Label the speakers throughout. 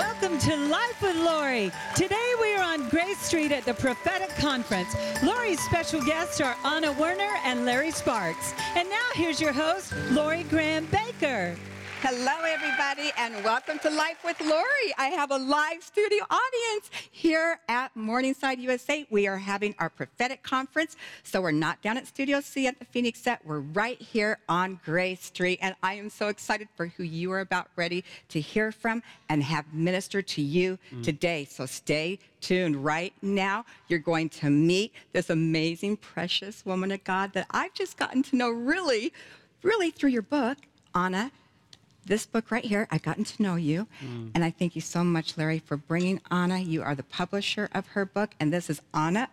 Speaker 1: welcome to Life with Lori. Today we are on Grace Street at the Prophetic Conference. Lori's special guests are Ana Werner and Larry Sparks. And now here's your host, Lori Graham Bakker.
Speaker 2: Hello, everybody, and welcome to Life with Lori. I have a live studio audience here at Morningside USA. We are having our prophetic conference, so we're not down at Studio C at the Phoenix set. We're right here on Grace Street, and I am so excited for who you are about ready to hear from and have ministered to you mm. today. So stay tuned right now. You're going to meet this amazing, precious woman of God that I've just gotten to know really, really through your book, Ana this book right here, I've gotten to know you. Mm. And I thank you so much, Larry, for bringing Ana. You are the publisher of her book. And this is Ana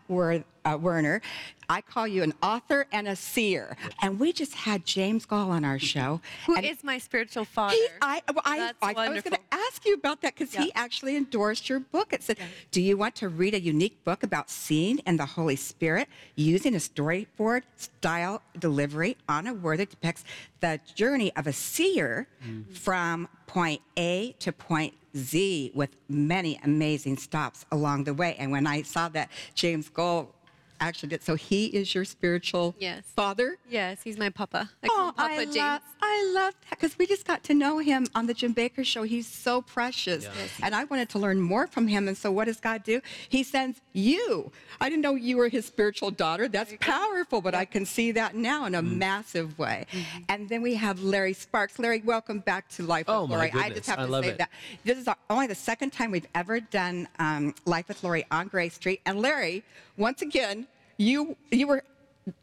Speaker 2: uh, Werner. I call you an author and a seer. And we just had James Goll on our show.
Speaker 3: Who is my spiritual father?
Speaker 2: He, I, well, I, I, I, was going to ask you about that because he actually endorsed your book. It said, Do you want to read a unique book about seeing and the Holy Spirit using a storyboard style delivery on a word that depicts the journey of a seer mm-hmm. from point A to point Z with many amazing stops along the way. And when I saw that James Goll actually did. So he is your spiritual
Speaker 3: yes.
Speaker 2: father?
Speaker 3: Yes, he's my papa.
Speaker 2: I oh, Papa I James. Love, I love that because we just got to know him on the Jim Bakker show. He's so precious. Yes. And I wanted to learn more from him. And so what does God do? He sends you. I didn't know you were his spiritual daughter. That's powerful, but I can see that now in a mm. massive way. Mm-hmm. And then we have Larry Sparks. Larry, welcome back to Life
Speaker 4: oh,
Speaker 2: with Lori.
Speaker 4: I
Speaker 2: just have I
Speaker 4: to
Speaker 2: say
Speaker 4: it.
Speaker 2: that. This is only the second time we've ever done um, Life with Lori on Grace Street. And Larry, once again, you you were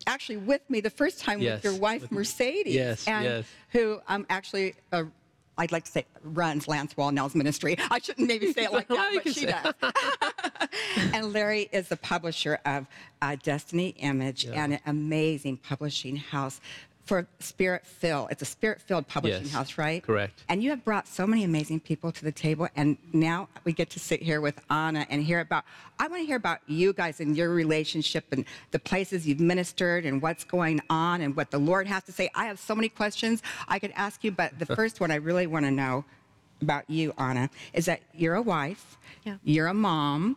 Speaker 2: actually with me the first time
Speaker 4: yes,
Speaker 2: with your wife Mercedes,
Speaker 4: yes,
Speaker 2: and
Speaker 4: yes.
Speaker 2: who um, actually. Uh, I'd like to say runs Lance Wallnau's ministry. I shouldn't maybe say it like that, but she does. and Larry is the publisher of uh, Destiny Image yeah. and an amazing publishing house for Spirit Filled. It's a Spirit Filled publishing
Speaker 4: yes,
Speaker 2: house, right?
Speaker 4: Correct.
Speaker 2: And you have brought so many amazing people to the table, and now we get to sit here with Ana and hear about. I want to hear about you guys and your relationship and the places you've ministered and what's going on and what the Lord has to say. I have so many questions I could ask you, but the first one I really want to know about you, Ana, is that you're a wife,
Speaker 3: yeah.
Speaker 2: you're a mom,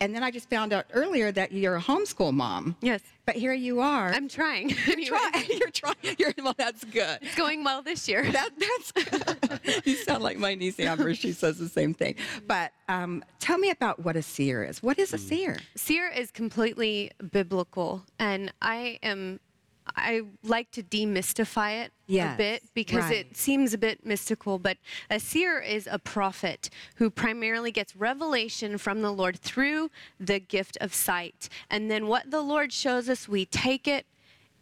Speaker 2: and then I just found out earlier that you're a homeschool mom.
Speaker 3: Yes.
Speaker 2: But here you are.
Speaker 3: I'm trying.
Speaker 2: You're trying. You're trying. You're, well, that's good.
Speaker 3: It's going well this year.
Speaker 2: That, that's good. you sound like my niece Amber. She says the same thing. But um, tell me about what a seer is. What is a seer?
Speaker 3: Seer is completely biblical, and I am I like to demystify it
Speaker 2: yes,
Speaker 3: a bit because
Speaker 2: right.
Speaker 3: it seems a bit mystical, but a seer is a prophet who primarily gets revelation from the Lord through the gift of sight. And then what the Lord shows us, we take it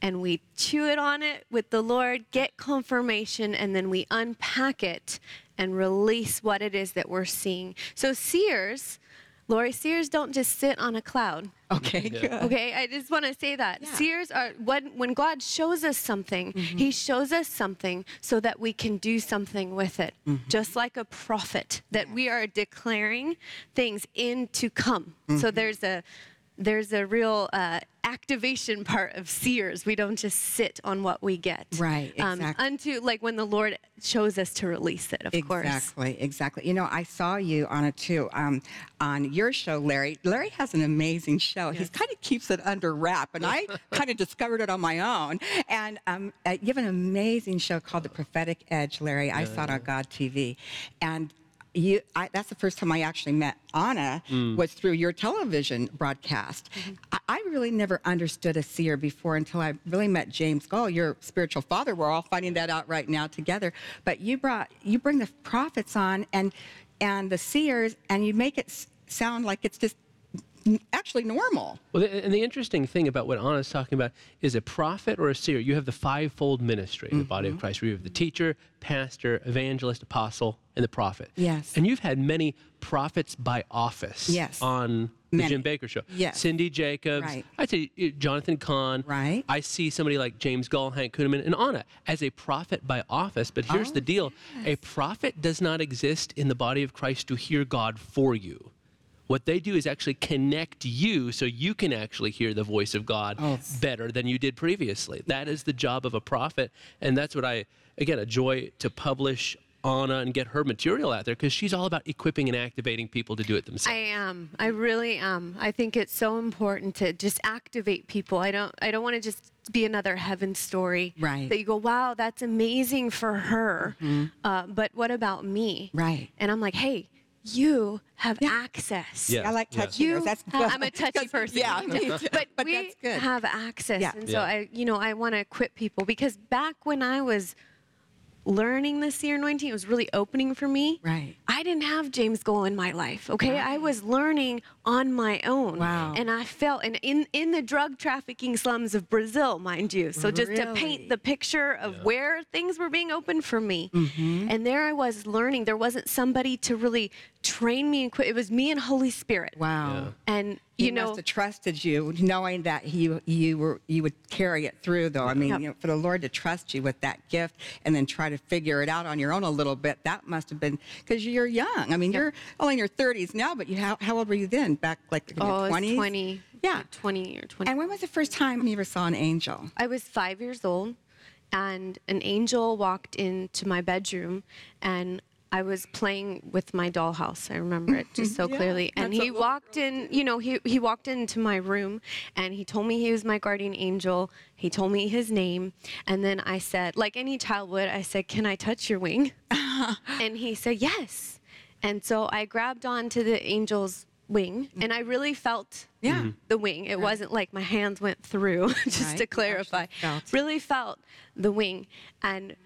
Speaker 3: and we chew it on it with the Lord, get confirmation, and then we unpack it and release what it is that we're seeing. So, seers Lori, seers don't just sit on a cloud.
Speaker 2: Okay, yeah.
Speaker 3: Okay, I just want to say that. Yeah. Seers are, when, when God shows us something, mm-hmm. He shows us something so that we can do something with it. Mm-hmm. Just like a prophet, that we are declaring things into come. Mm-hmm. So there's a, there's a real uh, activation part of seers. We don't just sit on what we get.
Speaker 2: Right, exactly. Um,
Speaker 3: unto, like when the Lord chose us to release it, of
Speaker 2: exactly,
Speaker 3: course.
Speaker 2: Exactly, exactly. You know, I saw you on it too, um, on your show, Larry. Larry has an amazing show. Yes. He kind of keeps it under wrap, and I kind of discovered it on my own. And um, uh, you have an amazing show called The Prophetic Edge, Larry. I saw it on God TV. And you, I, that's the first time I actually met Ana mm. was through your television broadcast. Mm-hmm. I, I, really never understood a seer before until I really met James Goll, your spiritual father. We're all finding that out right now together. But you brought you bring the prophets on and and the seers, and you make it sound like it's just actually normal.
Speaker 4: Well, and the interesting thing about what Ana's talking about is a prophet or a seer. You have the fivefold ministry in the body of mm-hmm. Christ. Where you have the teacher, pastor, evangelist, apostle, and the prophet.
Speaker 2: Yes.
Speaker 4: And you've had many prophets by office.
Speaker 2: Yes.
Speaker 4: On the
Speaker 2: many.
Speaker 4: Jim Bakker show.
Speaker 2: Yes.
Speaker 4: Cindy Jacobs.
Speaker 2: Right.
Speaker 4: I'd say uh, Jonathan Cahn.
Speaker 2: Right.
Speaker 4: I see somebody like James Goll, Hank Kunneman, and Ana as a prophet by office. But here's
Speaker 2: oh,
Speaker 4: the deal:
Speaker 2: yes.
Speaker 4: a prophet does not exist in the body of Christ to hear God for you. What they do is actually connect you so you can actually hear the voice of God
Speaker 2: oh.
Speaker 4: better than you did previously. That is the job of a prophet. And that's what I, again, a joy to publish Ana and get her material out there because she's all about equipping and activating people to do it themselves.
Speaker 3: I am. I really am. I think it's so important to just activate people. I don't. I don't want to just be another heaven story.
Speaker 2: Right.
Speaker 3: That you go, wow, that's amazing for her. Uh, but what about me?
Speaker 2: Right.
Speaker 3: And I'm like, hey, you have access.
Speaker 4: Yeah.
Speaker 2: I like
Speaker 4: Yeah.
Speaker 2: touchy.
Speaker 3: You,
Speaker 2: That's
Speaker 3: I'm a touchy person.
Speaker 2: Yeah, me too.
Speaker 3: but,
Speaker 2: but
Speaker 3: we
Speaker 2: that's good.
Speaker 3: have access,
Speaker 2: Yeah.
Speaker 3: and so
Speaker 4: Yeah.
Speaker 3: I, you know, I want to equip people because back when I was learning the seer anointing, it was really opening for me.
Speaker 2: Right.
Speaker 3: I didn't have James Goll in my life. Okay, I was learning on my own.
Speaker 2: Wow.
Speaker 3: And I felt, and in in the drug trafficking slums of Brazil, mind you. So just to paint the picture of where things were being opened for me, mm-hmm. and there I was learning. There wasn't somebody to really train me and quit. It was me and Holy Spirit.
Speaker 2: Wow.
Speaker 3: And
Speaker 2: He
Speaker 3: you know,
Speaker 2: must have trusted you, knowing that he, you were you would carry it through. Though I mean,
Speaker 3: Yep.
Speaker 2: you know, for the Lord to trust you with that gift and then try to figure it out on your own a little bit, that must have been because you're young. I mean, you're only in your 30s now, but you how, how old were you then? Back like in
Speaker 3: oh,
Speaker 2: your 20s.
Speaker 3: 20.
Speaker 2: Yeah.
Speaker 3: 20 or 20.
Speaker 2: And when was the first time you ever saw an angel?
Speaker 3: I was five years old, and an angel walked into my bedroom, and I was playing with my dollhouse. I remember it just so
Speaker 2: Yeah,
Speaker 3: clearly. And he walked in, you know, he, he walked into my room and he told me he was my guardian angel. He told me his name. And then I said, like any child would, I said, Can I touch your wing? and he said, Yes. And so I grabbed onto the angel's wing and I really felt
Speaker 2: Yeah. Mhm.
Speaker 3: the wing. It wasn't like my hands went through, just
Speaker 2: Right,
Speaker 3: to clarify.
Speaker 2: felt.
Speaker 3: Really felt the wing. And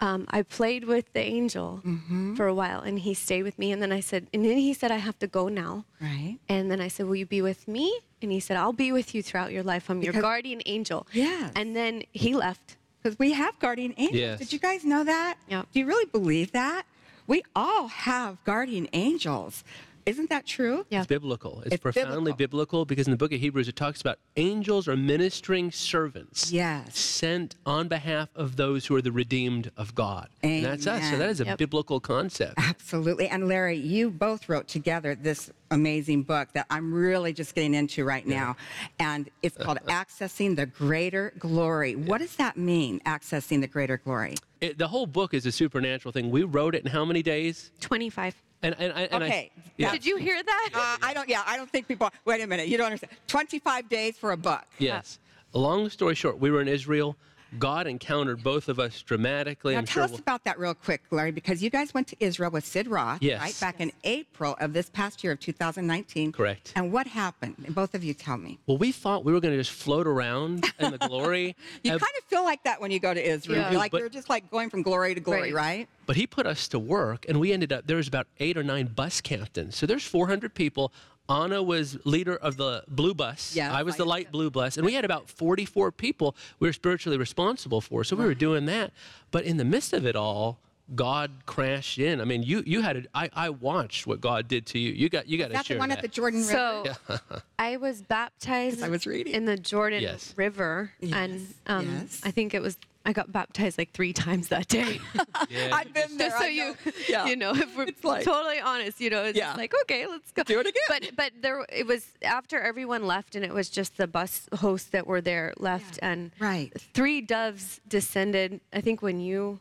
Speaker 3: um, I played with the angel
Speaker 2: Mm-hmm.
Speaker 3: for a while and he stayed with me. And then I said, and then he said, I have to go now.
Speaker 2: Right.
Speaker 3: And then I said, Will you be with me? And he said, I'll be with you throughout your life. I'm your guardian angel.
Speaker 2: yeah
Speaker 3: And then he left.
Speaker 2: Because we have guardian angels.
Speaker 4: Yes.
Speaker 2: Did you guys know that?
Speaker 3: Yep.
Speaker 2: Do you really believe that? We all have guardian angels. Isn't that true?
Speaker 3: Yeah.
Speaker 4: It's biblical. It's,
Speaker 2: It's
Speaker 4: profoundly biblical. because in the book of Hebrews it talks about angels are ministering servants
Speaker 2: Yes.
Speaker 4: sent on behalf of those who are the redeemed of God. And that's us. So that is a
Speaker 3: Yep.
Speaker 4: biblical concept.
Speaker 2: Absolutely. And Larry, you both wrote together this amazing book that I'm really just getting into right now. And it's called Accessing the Greater Glory. What does that mean, accessing the greater glory?
Speaker 4: It, the whole book is a supernatural thing. We wrote it in how many days?
Speaker 3: 25.
Speaker 4: And, and, and
Speaker 2: Okay.
Speaker 4: I, yeah.
Speaker 3: Did you hear that?
Speaker 2: Uh, I don't, yeah, I don't think people, wait a minute, you don't understand. 25 days for a book.
Speaker 4: Yes. Long story short, we were in Israel. God encountered both of us dramatically.
Speaker 2: Now
Speaker 4: I'm
Speaker 2: tell
Speaker 4: sure
Speaker 2: us
Speaker 4: we'll-
Speaker 2: about that real quick, Larry, because you guys went to Israel with Sid Roth,
Speaker 4: Yes.
Speaker 2: right, back in April of this past year of 2019.
Speaker 4: Correct.
Speaker 2: And what happened? Both of you tell me.
Speaker 4: well, we thought we were going to just float around in the glory.
Speaker 2: You kind of feel like that when you go to Israel.
Speaker 3: Yeah.
Speaker 2: You're like
Speaker 4: But-
Speaker 2: you're just like going from glory to glory,
Speaker 3: Right.
Speaker 2: right?
Speaker 4: But he put us to work, and we ended up, there was about eight or nine bus captains. So there's 400 people. Ana was leader of the blue bus.
Speaker 2: Yeah,
Speaker 4: I was the
Speaker 2: light
Speaker 4: light blue bus. And we had about 44 people we were spiritually responsible for. So we were doing that. But in the midst of it all, God crashed in. I mean, you you had a, I, I watched what God did to you. You got you got to
Speaker 2: That's
Speaker 4: share
Speaker 2: the one
Speaker 4: that.
Speaker 2: at the Jordan River.
Speaker 3: So I was baptized
Speaker 2: I was reading.
Speaker 3: in the Jordan
Speaker 4: Yes.
Speaker 3: River, and um,
Speaker 2: yes.
Speaker 3: I think it was I got baptized like three times that day.
Speaker 4: Yeah.
Speaker 2: I've been there.
Speaker 3: Just so
Speaker 2: I
Speaker 3: you,
Speaker 2: yeah.
Speaker 3: you know, if we're
Speaker 2: like-
Speaker 3: totally honest, you know, it's
Speaker 2: Yeah.
Speaker 3: like okay, let's go
Speaker 2: Do it again.
Speaker 3: But but there, it was after everyone left, and it was just the bus hosts that were there left, and
Speaker 2: Right.
Speaker 3: three doves descended. I think when you.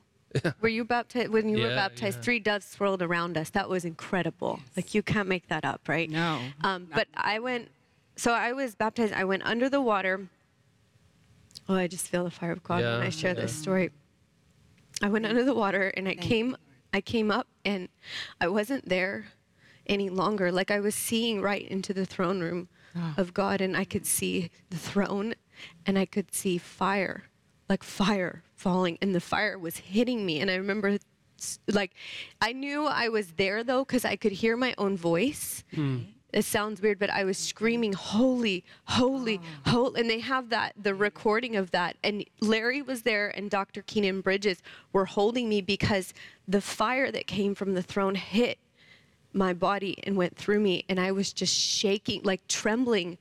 Speaker 3: were you baptized when you were baptized?
Speaker 4: yeah.
Speaker 3: Three doves swirled around us. That was incredible. Like you can't make that up, right?
Speaker 2: No,
Speaker 3: Um, but I went. So I was baptized. I went under the water. Oh, I just feel the fire of God when I share this story. I went under the water and I came I came up and I wasn't there any longer. Like I was seeing right into the throne room ah. of God and I could see the throne and I could see fire. Like fire falling and the fire was hitting me and I remember like I knew I was there though cuz I could hear my own voice. Hmm. It sounds weird, but I was screaming, "Holy, holy, holy!" And they have that, the recording of that. And Larry was there, and Dr. Kynan Bridges were holding me because the fire that came from the throne hit my body and went through me, and I was just shaking, like trembling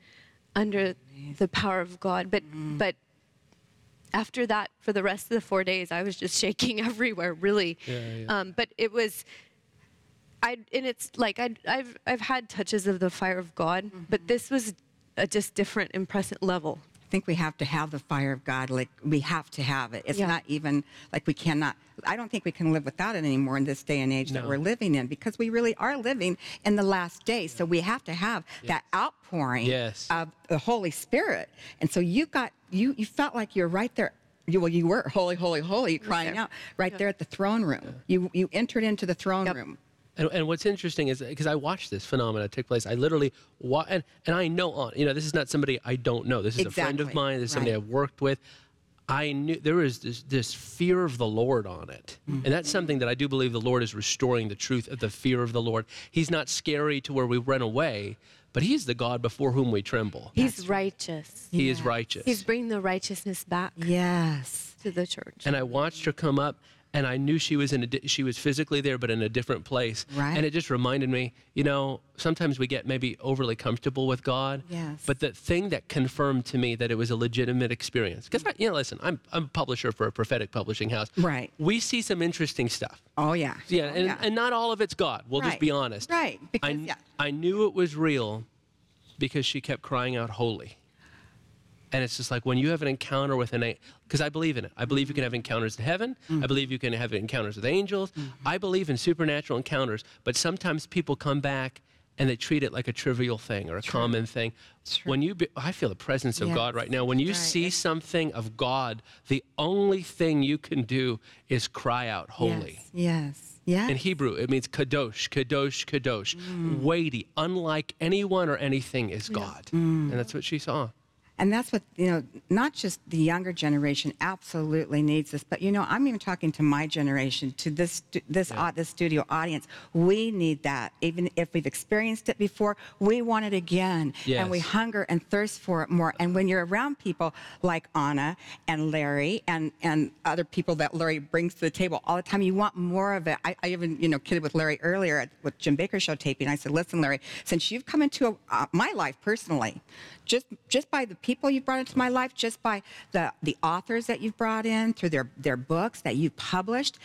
Speaker 3: under the power of God. But, but after that, for the rest of the four days, I was just shaking everywhere, really.
Speaker 4: Yeah, yeah.
Speaker 3: Um, but it was. I and it's like I I've I've had touches of the fire of God, but mm-hmm. this was a just different impressive level.
Speaker 2: I think we have to have the fire of God. Like we have to have it. It's
Speaker 3: Yeah.
Speaker 2: not even like we cannot. I don't think we can live without it anymore in this day and age that we're living in because we really are living in the last days. So we have to have that outpouring
Speaker 4: Yes.
Speaker 2: of the Holy Spirit. And so you got you you felt like you're right there. You, well, you were holy, holy, holy, crying
Speaker 3: there.
Speaker 2: out right there at the throne room. You you entered into the throne
Speaker 3: Yep.
Speaker 2: room.
Speaker 4: And, and what's interesting is because I watched this phenomena take place, I literally wa- and and I know on you know this is not somebody I don't know. This is a friend of mine. This is somebody
Speaker 2: Right.
Speaker 4: I've worked with. I knew there was this, this fear of the Lord on it,
Speaker 2: Mm-hmm.
Speaker 4: and that's something that I do believe the Lord is restoring the truth of the fear of the Lord. He's not scary to where we run away, but He's the God before whom we tremble.
Speaker 3: He's righteous.
Speaker 4: He is righteous.
Speaker 3: He's bringing the righteousness back
Speaker 2: Yes.
Speaker 3: to the church.
Speaker 4: and I watched her come up, and I knew she was in a di- she was physically there, but in a different place.
Speaker 2: Right.
Speaker 4: And it just reminded me, you know, sometimes we get maybe overly comfortable with God.
Speaker 2: Yes.
Speaker 4: But the thing that confirmed to me that it was a legitimate experience, because you know, listen, I'm I'm a publisher for a prophetic publishing house.
Speaker 2: Right.
Speaker 4: We see some interesting stuff.
Speaker 2: Oh yeah.
Speaker 4: Yeah,
Speaker 2: Oh,
Speaker 4: and, and not all of it's God. We'll just be honest.
Speaker 2: Right, because,
Speaker 4: I,
Speaker 2: yeah.
Speaker 4: I knew it was real because she kept crying out holy. And it's just like when you have an encounter with an angel, because I believe in it. I believe you can have encounters in heaven.
Speaker 2: Mm.
Speaker 4: I believe you can have encounters with angels.
Speaker 2: Mm-hmm.
Speaker 4: I believe in supernatural encounters, but sometimes people come back and they treat it like a trivial thing or a common thing. When you, be, I feel the presence of God right now. When you
Speaker 2: right.
Speaker 4: see something of God, the only thing you can do is cry out holy.
Speaker 2: Yes. Yes. Yes.
Speaker 4: In Hebrew, it means kadosh, kadosh, kadosh.
Speaker 2: Mm.
Speaker 4: Weighty, unlike anyone or anything is God.
Speaker 2: Mm.
Speaker 4: And that's what she saw.
Speaker 2: And that's what, you know, not just the younger generation absolutely needs this, but, you know, I'm even talking to my generation, to this, this, au- this studio audience. We need that. Even if we've experienced it before, we want it again. And we hunger and thirst for it more. And when you're around people like Ana and Larry and, and other people that Larry brings to the table all the time, you want more of it. I, I even, you know, kidded with Larry earlier at, with Jim Bakker show taping. I said, listen, Larry, since you've come into uh, my life personally, just just by the people you've brought into my life, just by the the authors that you've brought in through their their books that you've published,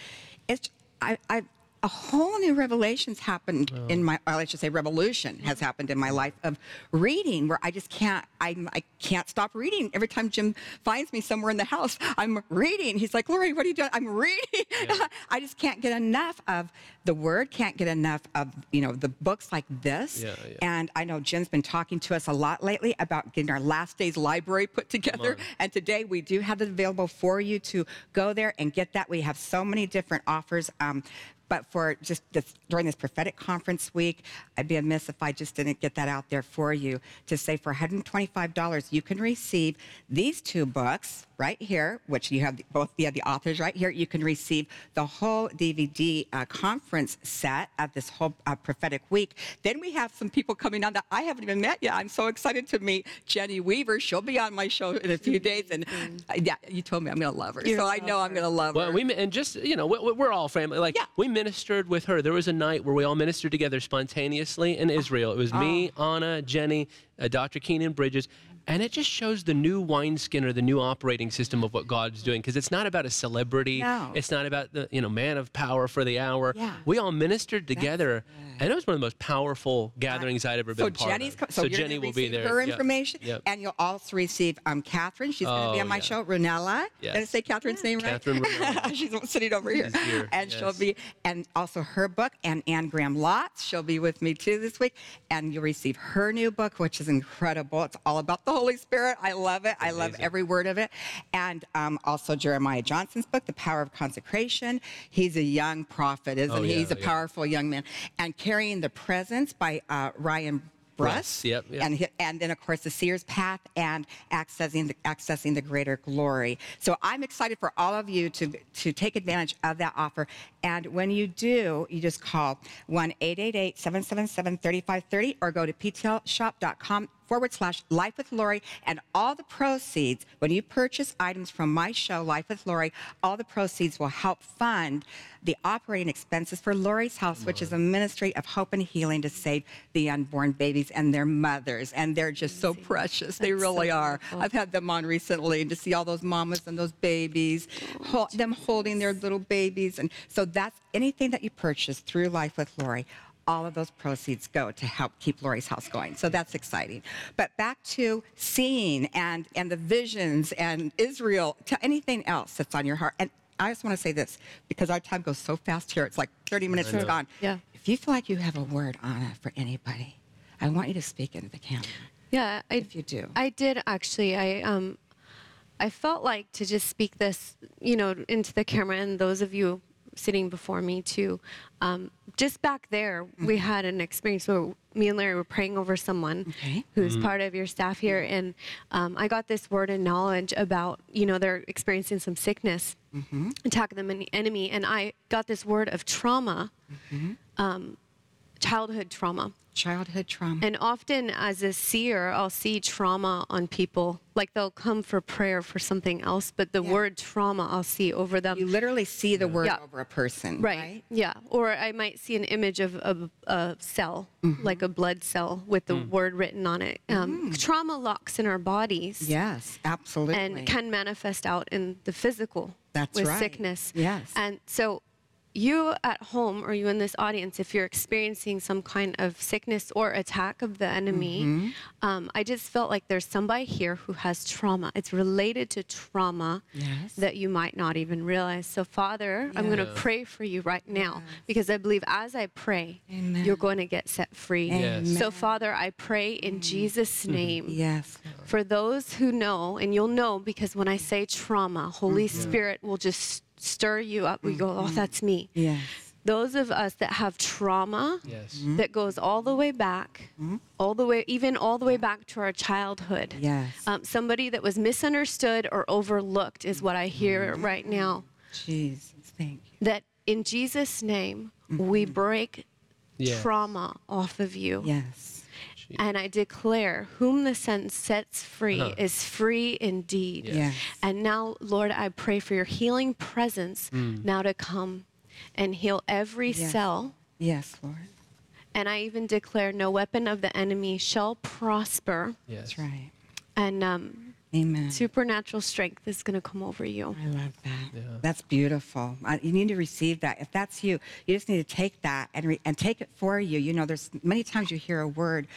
Speaker 2: it's I I a whole new revelations happened in my or let's just say revolution has happened in my life of reading where I just can't I I can't stop reading. Every time Jim finds me somewhere in the house, I'm reading. He's like, Lori, what are you doing? I'm reading. I just can't get enough of the word, can't get enough of, you know, the books like this.
Speaker 4: Yeah, yeah.
Speaker 2: And I know Jim's been talking to us a lot lately about getting our last day's library put together. And today we do have it available for you to go there and get that. We have so many different offers. Um, but for just this, during this prophetic conference week, I'd be amiss if I just didn't get that out there for you to say for $125, you can receive these two books right here, which you have both you have the authors right here. You can receive the whole DVD uh, conference set of this whole uh, prophetic week. Then we have some people coming on that I haven't even met yet. I'm so excited to meet Jenny Weaver. She'll be on my show in a few days, and uh, yeah, you told me I'm going to love her,
Speaker 3: You're
Speaker 2: so I know
Speaker 3: love
Speaker 2: I'm going to love
Speaker 4: Well,
Speaker 2: her.
Speaker 4: we and just you know we- we're all family. Like
Speaker 2: Yeah.
Speaker 4: we ministered with her. There was a night where we all ministered together spontaneously in Israel. It was me,
Speaker 2: Oh.
Speaker 4: Ana, Jenny, uh, Dr. Kynan Bridges, and it just shows the new wineskin or the new operating system of what God's doing. Because it's not about a celebrity.
Speaker 2: No.
Speaker 4: It's not about the you know man of power for the hour.
Speaker 2: Yeah.
Speaker 4: We all ministered together, and it was one of the most powerful gatherings I'd ever
Speaker 2: so
Speaker 4: been part
Speaker 2: Jenny's
Speaker 4: of.
Speaker 2: co- so,
Speaker 4: Jenny will be there.
Speaker 2: Her information,
Speaker 4: Yep.
Speaker 2: and you'll also receive um, Katherine. She's going to be
Speaker 4: Oh,
Speaker 2: on my
Speaker 4: yeah.
Speaker 2: show. Ruonala.
Speaker 4: Yes.
Speaker 2: Did I say Katherine's name right?
Speaker 4: Katherine.
Speaker 2: She's sitting over here.
Speaker 4: Here,
Speaker 2: And she'll be, and also her book, and Anne Graham Lotz. She'll be with me too this week. And you'll receive her new book, which is incredible. It's all about the Holy Spirit. I love it. I love every word of it. And um, also Jeremiah Johnson's book, The Power of Consecration. He's a young prophet, isn't
Speaker 4: Oh,
Speaker 2: he? He's a
Speaker 4: yeah.
Speaker 2: powerful young man. And Carrying the Presence by uh, Ryan Bruss.
Speaker 4: Bruss, yep, yep.
Speaker 2: And and then of course the seer's path and accessing the, accessing the greater glory so i'm excited for all of you to to take advantage of that offer and when you do you just call 1-888-777-3530 or go to ptlshop.com forward slash life with lori and all the proceeds. When you purchase items from my show life with lori all the proceeds will help fund the operating expenses for lori's house which is a ministry of hope and healing to save the unborn babies and their mothers. And they're just so precious. They
Speaker 3: That's so
Speaker 2: really are.
Speaker 3: powerful.
Speaker 2: i've had them on recently and to see all those mamas and those babies hol- them holding their little babies. And so that's anything that you purchase through life with lori all of those proceeds go to help keep Lori's house going. So that's exciting. But back to seeing and and the visions and Israel to anything else that's on your heart. And I just want to say this because our time goes so fast here. It's like 30 minutes is gone.
Speaker 3: Yeah.
Speaker 2: If you feel like you have a word, Ana, for anybody, I want you to speak into the camera.
Speaker 3: Yeah, I,
Speaker 2: If you do.
Speaker 3: I did actually. I um, I felt like to just speak this, you know, into the camera, and those of you sitting before me too. Um, just back there, we
Speaker 2: Mm-hmm.
Speaker 3: had an experience where me and Larry were praying over someone
Speaker 2: Okay.
Speaker 3: who's part of your staff here, and um, I got this word and knowledge about, you know, they're experiencing some sickness,
Speaker 2: Mm-hmm.
Speaker 3: attack them an enemy, and I got this word of trauma,
Speaker 2: Mm-hmm.
Speaker 3: um, childhood trauma.
Speaker 2: Childhood trauma.
Speaker 3: And often, as a seer, I'll see trauma on people. Like they'll come for prayer for something else, but the
Speaker 2: Yeah.
Speaker 3: word trauma I'll see over them.
Speaker 2: you literally see the word
Speaker 3: Yeah.
Speaker 2: over a person,
Speaker 3: right.
Speaker 2: right?
Speaker 3: Yeah. Or I might see an image of, of a cell,
Speaker 2: Mm-hmm.
Speaker 3: like a blood cell with the word written on it. Um, Trauma locks in our bodies.
Speaker 2: Mm. Yes, absolutely.
Speaker 3: And can manifest out in the physical
Speaker 2: That's
Speaker 3: with
Speaker 2: right.
Speaker 3: sickness.
Speaker 2: Yes.
Speaker 3: And so you at home or you in this audience, if you're experiencing some kind of sickness or attack of the enemy,
Speaker 2: Mm-hmm.
Speaker 3: um, I just felt like there's somebody here who has trauma. It's related to trauma
Speaker 2: Yes.
Speaker 3: that you might not even realize. So, Father, I'm going to pray for you right now because I believe as I pray,
Speaker 2: Amen.
Speaker 3: you're going to get set free.
Speaker 4: Yes.
Speaker 3: So, Father, I pray in Jesus' name
Speaker 2: yes.
Speaker 3: for those who know, and you'll know because when I say trauma, Holy Spirit will just stir you up. We go, oh, mm-hmm. that's me.
Speaker 2: Yes.
Speaker 3: Those of us that have trauma
Speaker 4: Yes. Mm-hmm.
Speaker 3: that goes all the way back, mm-hmm. all the way, even all the way back to our childhood.
Speaker 2: Yes.
Speaker 3: Um, somebody that was misunderstood or overlooked is what I hear right now.
Speaker 2: Jesus, thank you.
Speaker 3: That in Jesus' name, we break
Speaker 4: Yes.
Speaker 3: trauma off of you.
Speaker 2: Yes.
Speaker 3: And I declare, whom the Son sets free
Speaker 4: Uh-huh.
Speaker 3: is free indeed.
Speaker 4: Yes.
Speaker 2: Yes.
Speaker 3: And now, Lord, I pray for your healing presence
Speaker 4: Mm.
Speaker 3: now to come and heal every
Speaker 2: Yes.
Speaker 3: cell.
Speaker 2: Yes, Lord.
Speaker 3: And I even declare no weapon of the enemy shall prosper.
Speaker 4: Yes.
Speaker 2: That's right.
Speaker 3: And um,
Speaker 2: Amen.
Speaker 3: supernatural strength is going to come over you.
Speaker 2: I love that.
Speaker 4: Yeah.
Speaker 2: That's beautiful. I, you need to receive that. If that's you, you just need to take that and re, and take it for you. You know, there's many times you hear a word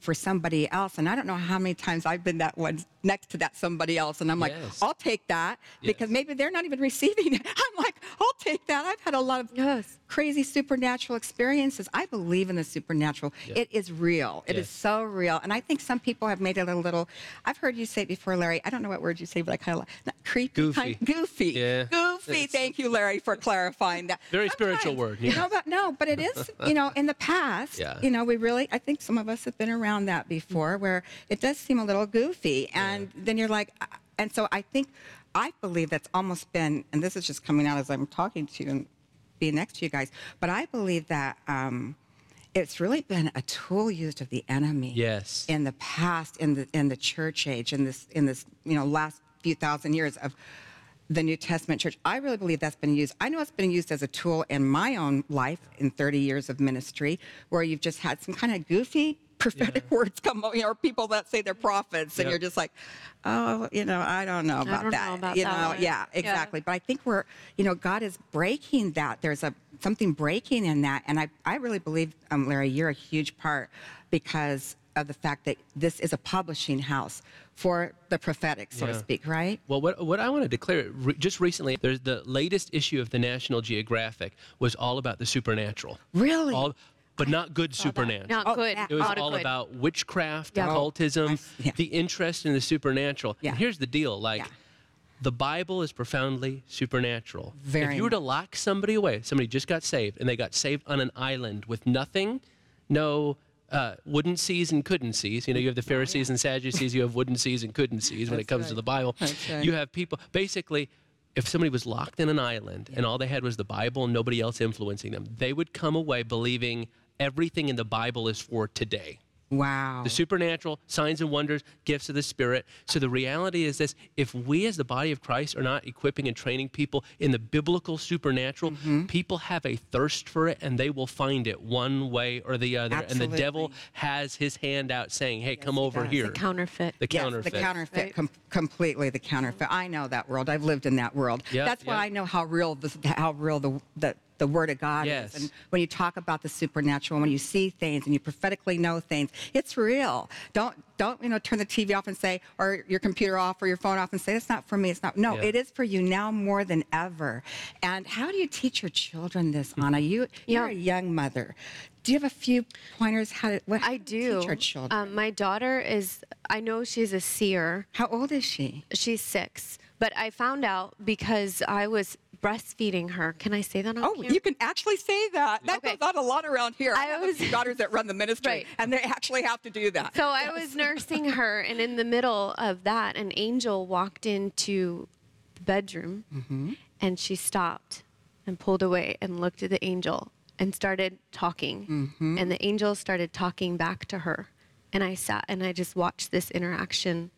Speaker 2: for somebody else, and I don't know how many times I've been that one next to that somebody else, and I'm like,
Speaker 4: Yes.
Speaker 2: I'll take that because
Speaker 4: Yes.
Speaker 2: maybe they're not even receiving it. I'm like, I'll take that. I've had a lot of
Speaker 3: Yes.
Speaker 2: Crazy supernatural experiences. I believe in the supernatural.
Speaker 4: Yeah.
Speaker 2: It is real. It is
Speaker 4: Yes.
Speaker 2: so real. And I think some people have made it a little, I've heard you say it before, Larry. I don't know what word you say, but I kind of like not creepy.
Speaker 4: Goofy.
Speaker 2: Kind, goofy.
Speaker 4: Yeah.
Speaker 2: Goofy.
Speaker 4: It's-
Speaker 2: Thank you, Larry, for clarifying that.
Speaker 4: Very spiritual word, yeah.
Speaker 2: No, but no, but it is, you know, in the past,
Speaker 4: Yeah.
Speaker 2: you know, we really, I think some of us have been around that before where it does seem a little goofy. And then you're like, uh, and so I think, I believe that's almost been, and this is just coming out as I'm talking to you and being next to you guys, but I believe that um, it's really been a tool used of the enemy
Speaker 4: Yes.
Speaker 2: in the past, in the in the church age, in this in this you know last few thousand years of the New Testament church. I really believe that's been used. I know it's been used as a tool in my own life in 30 years of ministry, where you've just had some kind of goofy prophetic words come, you know, or people that say they're prophets, and
Speaker 4: Yep.
Speaker 2: you're just like, oh, you know, I don't know about
Speaker 3: don't know
Speaker 2: that.
Speaker 3: about
Speaker 2: you
Speaker 3: that
Speaker 2: know,
Speaker 3: one.
Speaker 2: yeah,
Speaker 3: Yeah.
Speaker 2: exactly. But I think we're, you know, God is breaking that. There's a something breaking in that, and I, I really believe, um, Larry, you're a huge part because of the fact that this is a publishing house for the prophetic, so to speak, right?
Speaker 4: Well, what, what I want to declare re- just recently, there's the latest issue of the National Geographic was all about the supernatural.
Speaker 2: Really?
Speaker 4: All, but not good supernatural.
Speaker 3: Not
Speaker 2: Oh,
Speaker 3: good.
Speaker 4: It was
Speaker 3: not
Speaker 4: all
Speaker 3: good.
Speaker 4: about witchcraft,
Speaker 2: Yeah. Oh,
Speaker 4: occultism,
Speaker 2: yeah.
Speaker 4: the interest in the supernatural.
Speaker 2: Yeah.
Speaker 4: And here's the deal like,
Speaker 2: Yeah.
Speaker 4: the Bible is profoundly supernatural.
Speaker 2: Very
Speaker 4: if you were to lock somebody away, somebody just got saved, and they got saved on an island with nothing, no uh, wouldn't sees and couldn't sees. You know, you have the Pharisees and Sadducees, you have wouldn't sees and couldn't sees when it
Speaker 2: That's
Speaker 4: comes to the Bible.
Speaker 2: Right.
Speaker 4: You have people, basically, if somebody was locked in an island and all they had was the Bible and nobody else influencing them, they would come away believing everything in the Bible is for today
Speaker 2: Wow.
Speaker 4: the supernatural, signs and wonders, gifts of the Spirit. So the reality is this if we as the body of Christ are not equipping and training people in the biblical supernatural,
Speaker 2: Mm-hmm.
Speaker 4: people have a thirst for it and they will find it one way or the other. Absolutely. And the devil has his hand out saying, hey, come over
Speaker 2: does.
Speaker 4: here.
Speaker 3: The counterfeit.
Speaker 4: The
Speaker 2: Yes,
Speaker 4: counterfeit.
Speaker 2: the counterfeit,
Speaker 3: Right.
Speaker 2: com- completely the counterfeit. I know that world. I've lived in that world.
Speaker 4: Yeah,
Speaker 2: That's why
Speaker 4: yeah.
Speaker 2: I know how real this, how real the, the the Word of God
Speaker 4: Yes.
Speaker 2: is. And when you talk about the supernatural, when you see things and you prophetically know things, it's real. Don't don't you know turn the TV off and say, or your computer off or your phone off and say, it's not for me. It's not. No,
Speaker 4: Yeah.
Speaker 2: it is for you now more than ever. And how do you teach your children this, Ana? You you're
Speaker 3: Yeah.
Speaker 2: a young mother. Do you have a few pointers how to what,
Speaker 3: I
Speaker 2: how to
Speaker 3: do.
Speaker 2: teach our children?
Speaker 3: Um, my daughter is, I know she's a seer.
Speaker 2: how old is she?
Speaker 3: She's six. But I found out because I was breastfeeding her. Can I say that on
Speaker 2: Oh, you can actually say that. That
Speaker 3: Okay.
Speaker 2: goes on a lot around here. I,
Speaker 3: I was-
Speaker 2: daughters that run the ministry,
Speaker 3: Right.
Speaker 2: and they actually have to do that.
Speaker 3: So I was nursing her, and in the middle of that, an angel walked into the bedroom,
Speaker 2: Mm-hmm.
Speaker 3: and she stopped and pulled away and looked at the angel and started talking.
Speaker 2: Mm-hmm.
Speaker 3: And the angel started talking back to her. And I sat and I just watched this interaction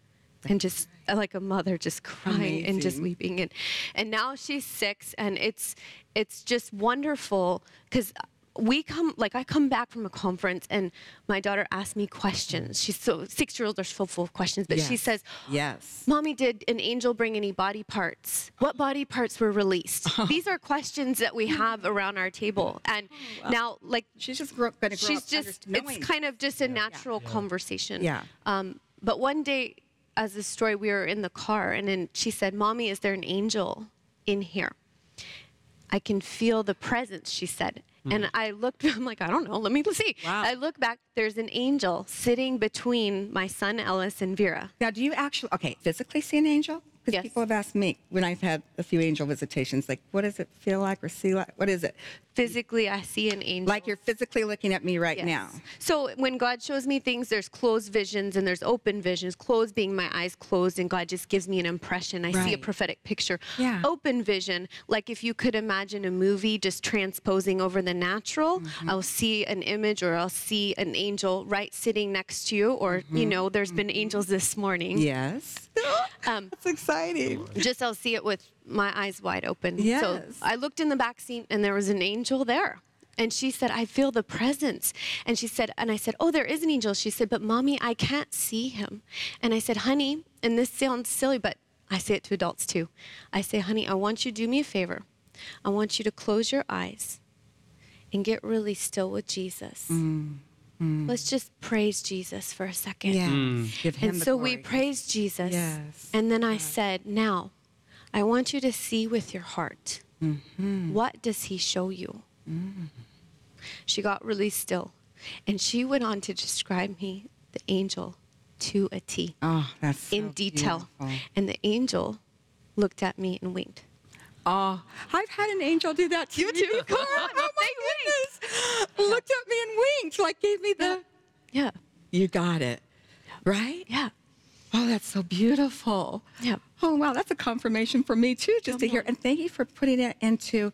Speaker 3: and just like a mother just crying and just weeping and and now she's 6 and it's it's just wonderful cuz we come like I come back from a conference and my daughter asks me questions. She's so 6-year-olds are so full of questions, but she says,
Speaker 2: yes.
Speaker 3: Mommy, did an angel bring any body parts? What body parts were released? These are questions that we have around our table. And now, like,
Speaker 2: She's just grow, going to grow
Speaker 3: she's
Speaker 2: up
Speaker 3: just, it's kind of just a natural conversation.
Speaker 2: Yeah.
Speaker 3: Um, but one day, as a story, we were in the car and then she said, Mommy, is there an angel in here? I can feel the presence, she said. Hmm. And I looked, I'm like, I don't know, let me see.
Speaker 2: Wow.
Speaker 3: I look back, there's an angel sitting between my son Ellis and Vera.
Speaker 2: Now, do you actually, okay, physically see an angel? Because
Speaker 3: Yes.
Speaker 2: people have asked me when I've had a few angel visitations, like, what does it feel like or see like? What is it?
Speaker 3: Physically, I see an angel.
Speaker 2: Like you're physically looking at me right
Speaker 3: Yes.
Speaker 2: now.
Speaker 3: So when God shows me things, there's closed visions and there's open visions. Closed being my eyes closed, and God just gives me an impression. I see a prophetic picture.
Speaker 2: Yeah.
Speaker 3: Open vision, like if you could imagine a movie just transposing over the natural,
Speaker 2: Mm-hmm.
Speaker 3: I'll see an image or I'll see an angel right sitting next to you, or
Speaker 2: Mm-hmm.
Speaker 3: you know, there's been angels this morning.
Speaker 2: Yes.
Speaker 3: Um,
Speaker 2: That's exciting.
Speaker 3: just I'll see it with my eyes wide open. So
Speaker 2: Yes.
Speaker 3: I looked in the back seat and there was an angel there. And she said, I feel the presence. And she said, and I said, Oh, there is an angel. She said, But mommy, I can't see him. And I said, Honey, and this sounds silly, but I say it to adults too. I say, Honey, I want you to do me a favor. I want you to close your eyes and get really still with Jesus. Mm. Let's just praise Jesus for a second.
Speaker 2: Yeah. Mm. Give him
Speaker 3: And
Speaker 2: the
Speaker 3: so we praised Jesus.
Speaker 2: Yes.
Speaker 3: And then I said, Now, I want you to see with your heart.
Speaker 2: Mm-hmm.
Speaker 3: What does he show you?
Speaker 2: Mm.
Speaker 3: She got really still. And she went on to describe me, the angel, to a T
Speaker 2: Oh, that's so
Speaker 3: in detail.
Speaker 2: beautiful.
Speaker 3: And the angel looked at me and winked.
Speaker 2: Oh, I've had an angel do that to you
Speaker 3: too?
Speaker 2: before. oh my goodness! Looked at me and winked, like gave me the.
Speaker 3: Yeah.
Speaker 2: You got it, right?
Speaker 3: Yeah.
Speaker 2: Oh, that's so beautiful.
Speaker 3: Yeah.
Speaker 2: Oh, wow, that's a confirmation for me too, just to hear. And thank you for putting it into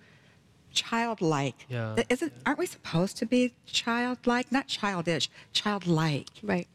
Speaker 2: childlike.
Speaker 4: Yeah.
Speaker 2: Isn't? Aren't we supposed to be childlike? Not childish, childlike.
Speaker 3: Right.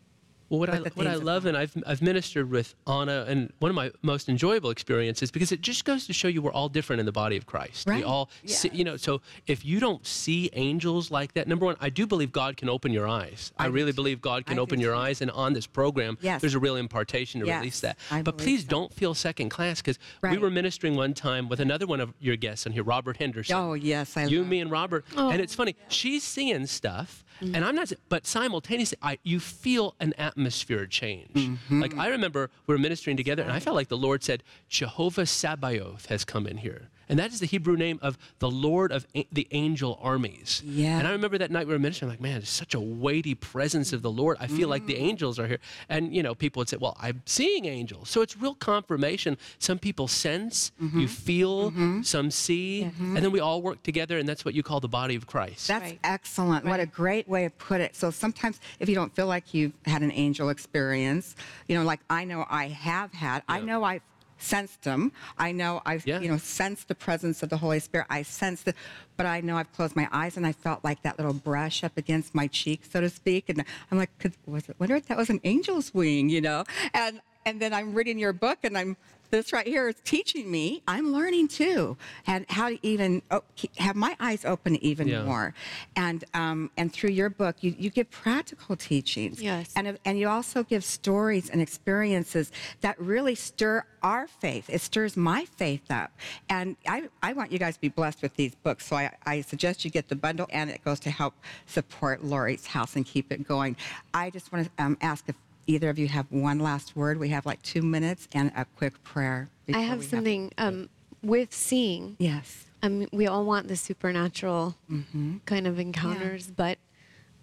Speaker 4: Well, what I, what I love, and I've, I've ministered with Ana, and one of my most enjoyable experiences because it just goes to show you we're all different in the body of Christ.
Speaker 2: Right.
Speaker 4: We all, see, you know, so if you don't see angels like that, number one, I do believe God can open your eyes. I,
Speaker 2: I
Speaker 4: really believe God can
Speaker 2: I
Speaker 4: open your
Speaker 2: too.
Speaker 4: eyes, and on this program,
Speaker 2: Yes.
Speaker 4: there's a real impartation to
Speaker 2: Yes,
Speaker 4: release that.
Speaker 2: I
Speaker 4: but please
Speaker 2: so.
Speaker 4: don't feel second class because we were ministering one time with another one of your guests on here, Robert Henderson.
Speaker 2: Oh yes, I love you,
Speaker 4: me, and Robert.
Speaker 3: Oh.
Speaker 4: And it's funny. She's seeing stuff, and I'm not. But simultaneously, I you feel an atmosphere change. Mm-hmm. Like I remember we were ministering together, and I felt like the Lord said, "Jehovah Sabaoth has come in here." And that is the Hebrew name of the Lord of a- the angel armies.
Speaker 2: Yeah.
Speaker 4: And I remember that night we were ministering, I'm like, man, it's such a weighty presence of the Lord. I feel like the mm-hmm. angels are here. And, you know, people would say, well, I'm seeing angels. So it's real confirmation. Some people sense, mm-hmm. you feel, mm-hmm. some see, and then we all work together, and that's what you call the body of Christ.
Speaker 2: That's
Speaker 3: Right.
Speaker 2: excellent. What a great way to put it. So sometimes if you don't feel like you've had an angel experience, you know, like I know I have had, I know I've sensed them. I know I've,
Speaker 4: Yeah.
Speaker 2: you know, sensed the presence of the Holy Spirit. I sensed it, but I know I've closed my eyes and I felt like that little brush up against my cheek, so to speak. And I'm like, was it, wonder if that was an angel's wing, you know? And, and then I'm reading your book and I'm this right here is teaching me. I'm learning too, and how to even oh, have my eyes open even
Speaker 4: Yeah.
Speaker 2: more. And um, and through your book, you, you give practical teachings.
Speaker 3: Yes.
Speaker 2: And and you also give stories and experiences that really stir our faith. It stirs my faith up. And I, I want you guys to be blessed with these books. So I, I suggest you get the bundle, and it goes to help support Lori's house and keep it going. I just want to um, ask if either of you have one last word. We have like two minutes and a quick prayer.
Speaker 3: I have something um, with seeing.
Speaker 2: Yes.
Speaker 3: I mean, we all want the supernatural
Speaker 2: Mm-hmm.
Speaker 3: kind of encounters, but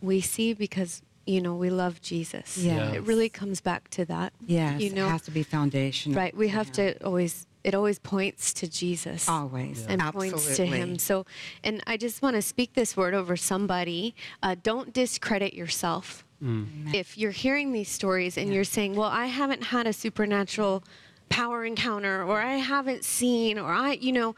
Speaker 3: we see because you know we love Jesus.
Speaker 2: Yes.
Speaker 3: It really comes back to that.
Speaker 2: Yes.
Speaker 3: You know,
Speaker 2: it has to be foundation.
Speaker 3: right? We have to always. It always points to Jesus.
Speaker 2: Always.
Speaker 3: and points to him. So, and I just want to speak this word over somebody. Uh, don't discredit yourself. If you're hearing these stories and you're saying, "Well, I haven't had a supernatural power encounter, or I haven't seen, or I, you know,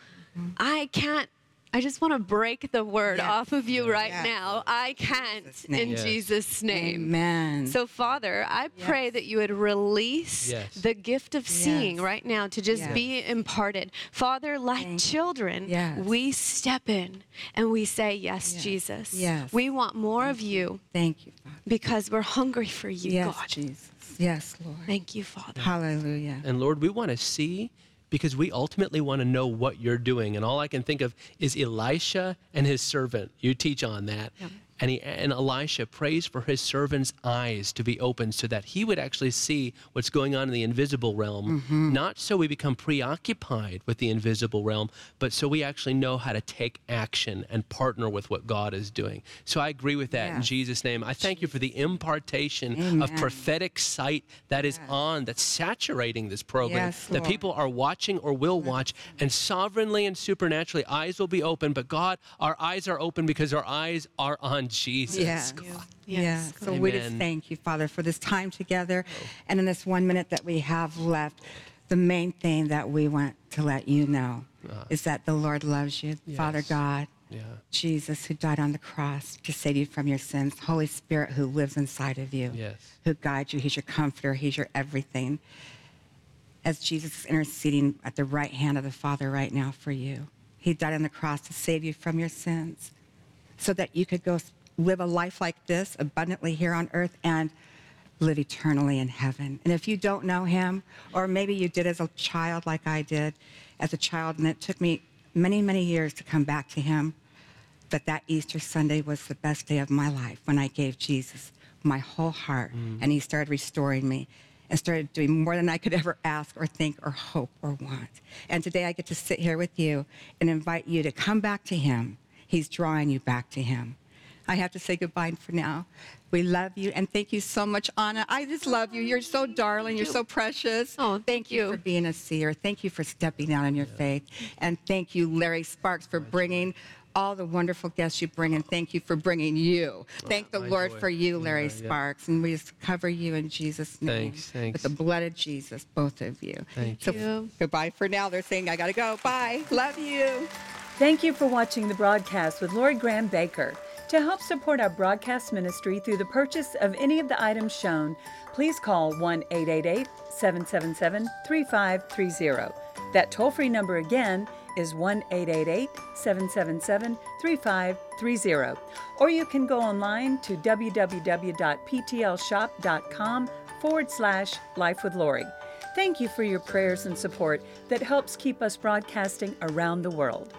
Speaker 3: I can't." I just want to break the word
Speaker 2: Yes.
Speaker 3: off of you right
Speaker 2: Yes.
Speaker 3: now. I can't
Speaker 2: Jesus'
Speaker 3: in.
Speaker 4: Yes.
Speaker 3: Jesus' name.
Speaker 2: Amen.
Speaker 3: So, Father, I pray that you would release
Speaker 4: Yes.
Speaker 3: the gift of seeing
Speaker 2: Yes.
Speaker 3: right now to just
Speaker 2: Yes.
Speaker 3: be imparted. Father, like
Speaker 2: Thank
Speaker 3: children,
Speaker 2: Yes.
Speaker 3: we step in and we say, Yes,
Speaker 2: Yes.
Speaker 3: Jesus.
Speaker 2: Yes.
Speaker 3: We want more of you
Speaker 2: Thank you, Father.
Speaker 3: because we're hungry for you,
Speaker 2: Yes,
Speaker 3: God.
Speaker 2: Jesus. Yes, Lord.
Speaker 3: Thank you, Father.
Speaker 2: Hallelujah.
Speaker 4: And Lord, we want to see because we ultimately want to know what you're doing. And all I can think of is Elisha and his servant. You teach on that. And, he, and Elisha prays for his servant's eyes to be opened so that he would actually see what's going on in the invisible realm, mm-hmm. not so we become preoccupied with the invisible realm, but so we actually know how to take action and partner with what God is doing. So I agree with that in Jesus' name. I thank you for the impartation of prophetic sight that is on, that's saturating this program,
Speaker 2: Yes,
Speaker 4: that people are watching or will watch, and sovereignly and supernaturally, eyes will be open. But God, our eyes are open because our eyes are on Jesus.
Speaker 2: Yes.
Speaker 4: God.
Speaker 2: Yeah.
Speaker 3: Yes.
Speaker 2: So we just thank you, Father, for this time together. And in this one minute that we have left, the main thing that we want to let you know is that the Lord loves you, Father God.
Speaker 4: Yeah.
Speaker 2: Jesus, who died on the cross to save you from your sins, Holy Spirit, who lives inside of you,
Speaker 4: Yes.
Speaker 2: who guides you. He's your comforter, He's your everything. As Jesus is interceding at the right hand of the Father right now for you, He died on the cross to save you from your sins so that you could go live a life like this abundantly here on earth and live eternally in heaven. And if you don't know him, or maybe you did as a child like I did as a child, and it took me many, many years to come back to him, but that Easter Sunday was the best day of my life when I gave Jesus my whole heart mm. and he started restoring me and started doing more than I could ever ask or think or hope or want. And today I get to sit here with you and invite you to come back to him. He's drawing you back to him. I have to say goodbye for now. We love you and thank you so much, Ana. I just love you. You're so darling. You're so precious.
Speaker 3: Oh, thank
Speaker 2: you
Speaker 3: you.
Speaker 2: for being a seer. Thank you for stepping out in your faith. And thank you, Larry Sparks, for bringing all the wonderful guests you bring. And thank you for bringing you. Oh, thank the
Speaker 4: my
Speaker 2: Lord
Speaker 4: joy.
Speaker 2: for you, Larry
Speaker 4: Yeah, yeah.
Speaker 2: Sparks. And we just cover you in Jesus' name.
Speaker 4: Thanks, thanks.
Speaker 2: With the blood of Jesus, both of you.
Speaker 4: Thank
Speaker 2: so,
Speaker 3: you.
Speaker 2: Goodbye for now. They're saying, I got to go. Bye. Love you.
Speaker 1: Thank you for watching the broadcast with Lori Graham Bakker. To help support our broadcast ministry through the purchase of any of the items shown, please call 1 888 777 3530. That toll free number again is 1 888 777 3530. Or you can go online to www.ptlshop.com forward slash life with Lori. Thank you for your prayers and support that helps keep us broadcasting around the world.